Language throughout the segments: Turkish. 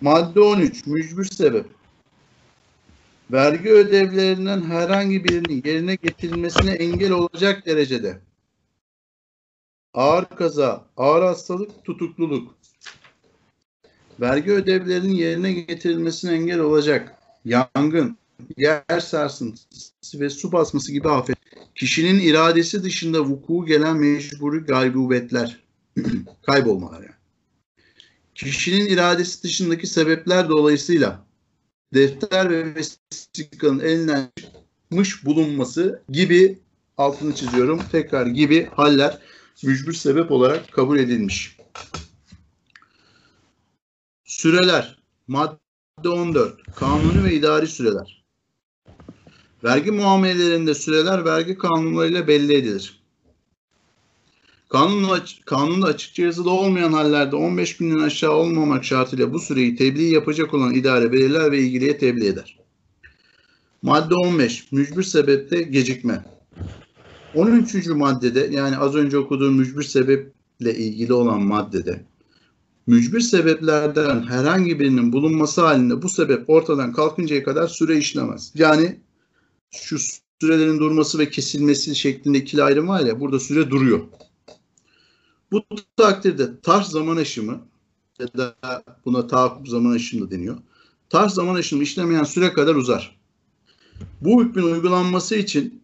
Madde 13. Mücbir sebep. Vergi ödevlerinden herhangi birinin yerine getirilmesine engel olacak derecede ağır kaza, ağır hastalık, tutukluluk, vergi ödevlerinin yerine getirilmesine engel olacak yangın, yer sarsıntısı ve su basması gibi afet, kişinin iradesi dışında vuku gelen mecburi gaybubetler, kaybolmalar yani. Kişinin iradesi dışındaki sebepler dolayısıyla defter ve vesikanın elinden çıkmış bulunması gibi altını çiziyorum. Tekrar gibi haller mücbir sebep olarak kabul edilmiş. Süreler. Madde 14. Kanuni ve idari süreler. Vergi muamelelerinde süreler vergi kanunlarıyla belli edilir. Kanunla, kanunda açıkça yazılı olmayan hallerde 15 günden aşağı olmamak şartıyla bu süreyi tebliğ yapacak olan idare belirler ve ilgiliye tebliğ eder. Madde 15. Mücbir sebepte gecikme. 13. maddede yani az önce okuduğum mücbir sebeple ilgili olan maddede mücbir sebeplerden herhangi birinin bulunması halinde bu sebep ortadan kalkıncaya kadar süre işlemez. Yani şu sürelerin durması ve kesilmesi şeklinde ikili ayrım var ya burada süre duruyor. Bu takdirde tarz zaman aşımı ya da buna tahakkuk zaman aşımı da deniyor. Tarz zaman aşımı işlemeyen süre kadar uzar. Bu hükmün uygulanması için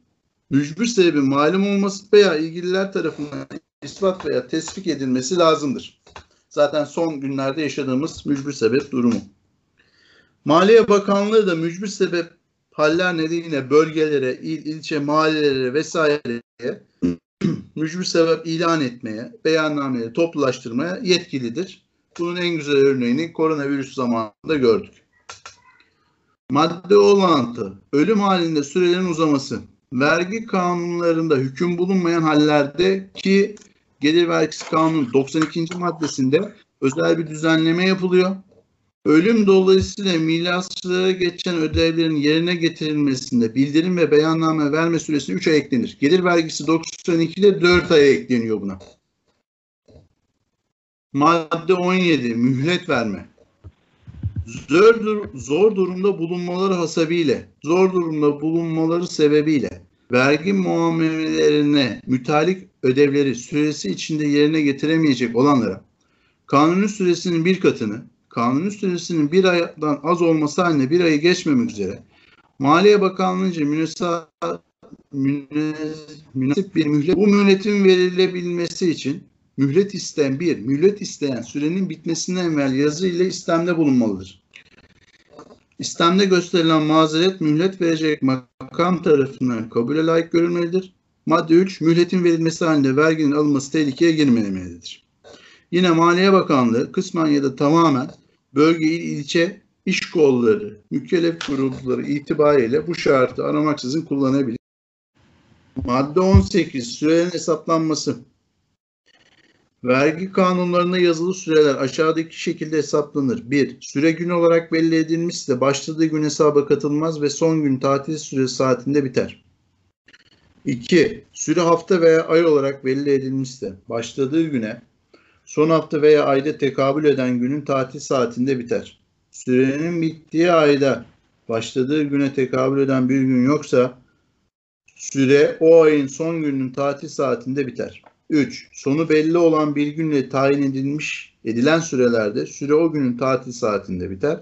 mücbir sebebin malum olması veya ilgililer tarafından ispat veya tespit edilmesi lazımdır. Zaten son günlerde yaşadığımız mücbir sebep durumu. Maliye Bakanlığı da mücbir sebep haller nedeniyle bölgelere, il, ilçe, mahallelere vesaireye mücbir sebep ilan etmeye, beyannameleri toplulaştırmaya yetkilidir. Bunun en güzel örneğini koronavirüs zamanında gördük. Madde olantı, ölüm halinde sürelerin uzaması, vergi kanunlarında hüküm bulunmayan hallerde ki gelir vergisi kanunu 92. maddesinde özel bir düzenleme yapılıyor. Ölüm dolayısıyla mirasçılara geçen ödevlerin yerine getirilmesinde bildirim ve beyanname verme süresine 3 ay eklenir. Gelir vergisi 92'de 4 ay ekleniyor buna. Madde 17 mühlet verme. Zor, zor durumda bulunmaları hasebiyle, zor durumda bulunmaları sebebiyle vergi muamelelerine mütalik ödevleri süresi içinde yerine getiremeyecek olanlara kanunun süresinin bir katını kanunun süresinin bir aydan az olması halinde bir ayı geçmemek üzere Maliye Bakanlığı'nca münasip bir mühlet bu mühletin verilebilmesi için mühlet isteyen bir, mühlet isteyen sürenin bitmesinden evvel yazı ile istemde bulunmalıdır. İstemde gösterilen mazeret mühlet verecek makam tarafından kabule layık görülmelidir. Madde 3, mühletin verilmesi halinde verginin alınması tehlikeye girmemelidir. Yine Maliye Bakanlığı kısmen ya da tamamen bölge il ilçe iş kolları, mükellef grupları itibariyle bu şartı aramaksızın kullanabilir. Madde 18, sürelerin hesaplanması. Vergi kanunlarına yazılı süreler aşağıdaki şekilde hesaplanır. 1. Süre gün olarak belli edilmişse başladığı gün hesaba katılmaz ve son gün tatil süresi saatinde biter. 2. Süre hafta veya ay olarak belli edilmişse başladığı güne son hafta veya ayda tekabül eden günün tatil saatinde biter. Sürenin bittiği ayda başladığı güne tekabül eden bir gün yoksa süre o ayın son gününün tatil saatinde biter. 3. Sonu belli olan bir günle tayin edilmiş edilen sürelerde süre o günün tatil saatinde biter.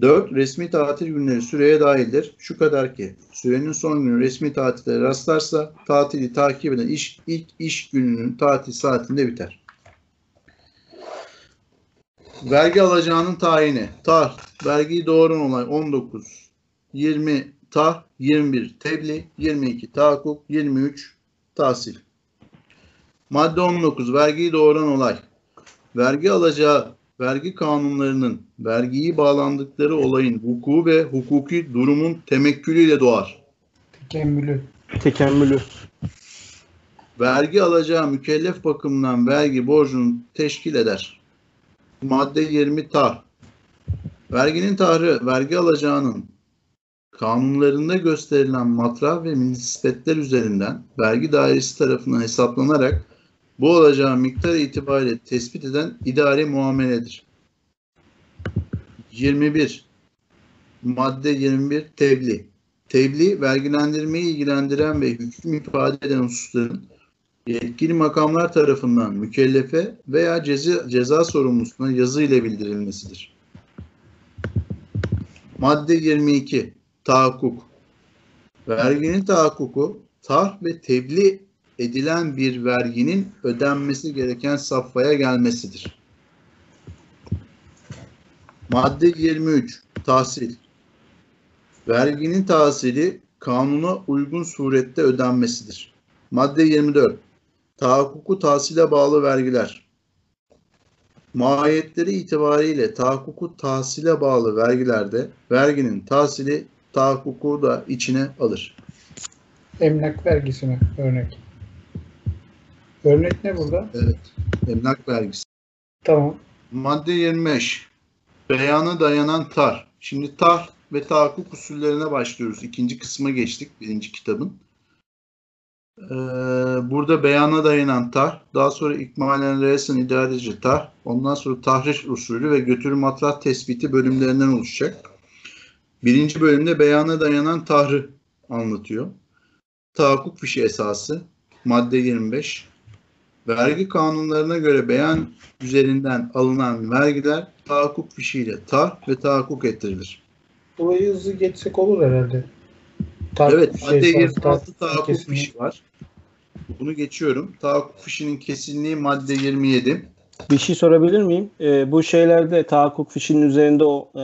4. Resmi tatil günleri süreye dahildir. Şu kadar ki sürenin son günü resmi tatile rastlarsa tatili takip eden iş, ilk iş gününün tatil saatinde biter. Vergi alacağının tayini. Tar. Vergiyi doğuran olay 19. 20 tah. 21 tebliğ. 22 tahakkuk. 23 tahsil. Madde 19. Vergiyi doğuran olay. Vergi alacağı vergi kanunlarının vergiyi bağlandıkları olayın hukuku ve hukuki durumun temekkülüyle doğar. Tekemmülü. Tekemmülü. Vergi alacağı mükellef bakımından vergi borcunu teşkil eder. Madde 20 tar. Verginin tahrı vergi alacağının kanunlarında gösterilen matrah ve nispetler üzerinden vergi dairesi tarafından hesaplanarak bu olacağı miktar itibariyle tespit eden idari muameledir. 21. Madde 21 tebliğ. Tebliğ, vergilendirmeyi ilgilendiren ve hüküm ifade eden hususların yetkili makamlar tarafından mükellefe veya ceza, ceza sorumlusuna yazı ile bildirilmesidir. Madde 22. Tahakkuk. Verginin tahakkuku, tarh ve tebliğ edilen bir verginin ödenmesi gereken safhaya gelmesidir. Madde 23. Tahsil. Verginin tahsili kanuna uygun surette ödenmesidir. Madde 24. Tahakkuku tahsile bağlı vergiler. Mahiyetleri itibariyle tahakkuku tahsile bağlı vergilerde verginin tahsili tahakkuku da içine alır. Emlak vergisi mi? Örnek. Örnek ne burada? Evet. Emlak vergisi. Tamam. Madde 25. Beyana dayanan tar. Şimdi tar ve tahakkuk usullerine başlıyoruz. İkinci kısma geçtik birinci kitabın. Ee, burada beyana dayanan tar, daha sonra ikmalen reasen idareci tar, ondan sonra tahriş usulü ve götürü matrah tespiti bölümlerinden oluşacak. Birinci bölümde beyana dayanan tahrı anlatıyor. Tahakkuk fişi esası, madde 25. Vergi kanunlarına göre beyan üzerinden alınan vergiler tahakkuk fişiyle tar ve tahakkuk ettirilir. Burayı hızlı geçsek olur herhalde. Tar- Evet, şey, madde tar- 26 tar- tahakkuk fişi var. Bunu geçiyorum. Tahakkuk fişinin kesinliği madde 27. Bir şey sorabilir miyim? Ee, bu şeylerde tahakkuk fişinin üzerinde o e,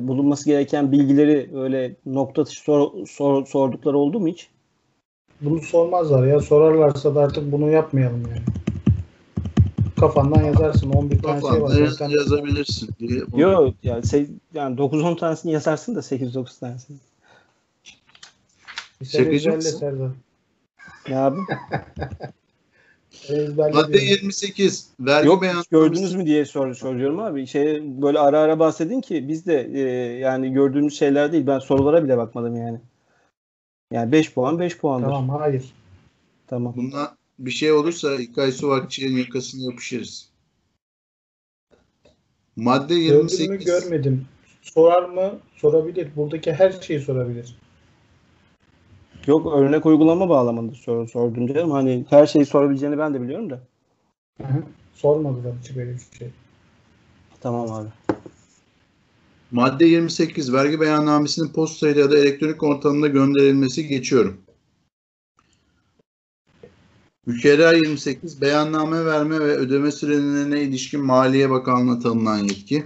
bulunması gereken bilgileri öyle nokta atışı sor, sor- sordukları oldu mu hiç? Bunu sormazlar ya. Sorarlarsa da artık bunu yapmayalım yani. Kafandan yazarsın. 11 tane şey var. Zaten. yazabilirsin diye. Yok yani, yani 9-10 tanesini yazarsın da 8-9 tanesini. Şakacı mısın? Serdar. Ne abi? Madde diyorum. 28. Vergi Yok beyan gördünüz mü diye sor, soruyorum abi. Şey böyle ara ara bahsedin ki biz de e, yani gördüğümüz şeyler değil. Ben sorulara bile bakmadım yani. Yani 5 puan 5 puandır. Tamam. Tamam hayır. Buna bir şey olursa İlkay Suvakçı'nın yakasına yapışırız. Madde Gördün 28. mü görmedim. Sorar mı? Sorabilir. Buradaki her şeyi sorabilir. Yok örnek uygulama bağlamında soru sordum canım. Hani her şeyi sorabileceğini ben de biliyorum da. Hı hı. Sormadılar hiç böyle bir şey. Tamam abi. Madde 28. Vergi beyannamesinin postayla ya da elektronik ortamda gönderilmesi geçiyorum. Mükerrer 28. Beyanname verme ve ödeme sürelerine ilişkin Maliye Bakanlığı'na tanınan yetki.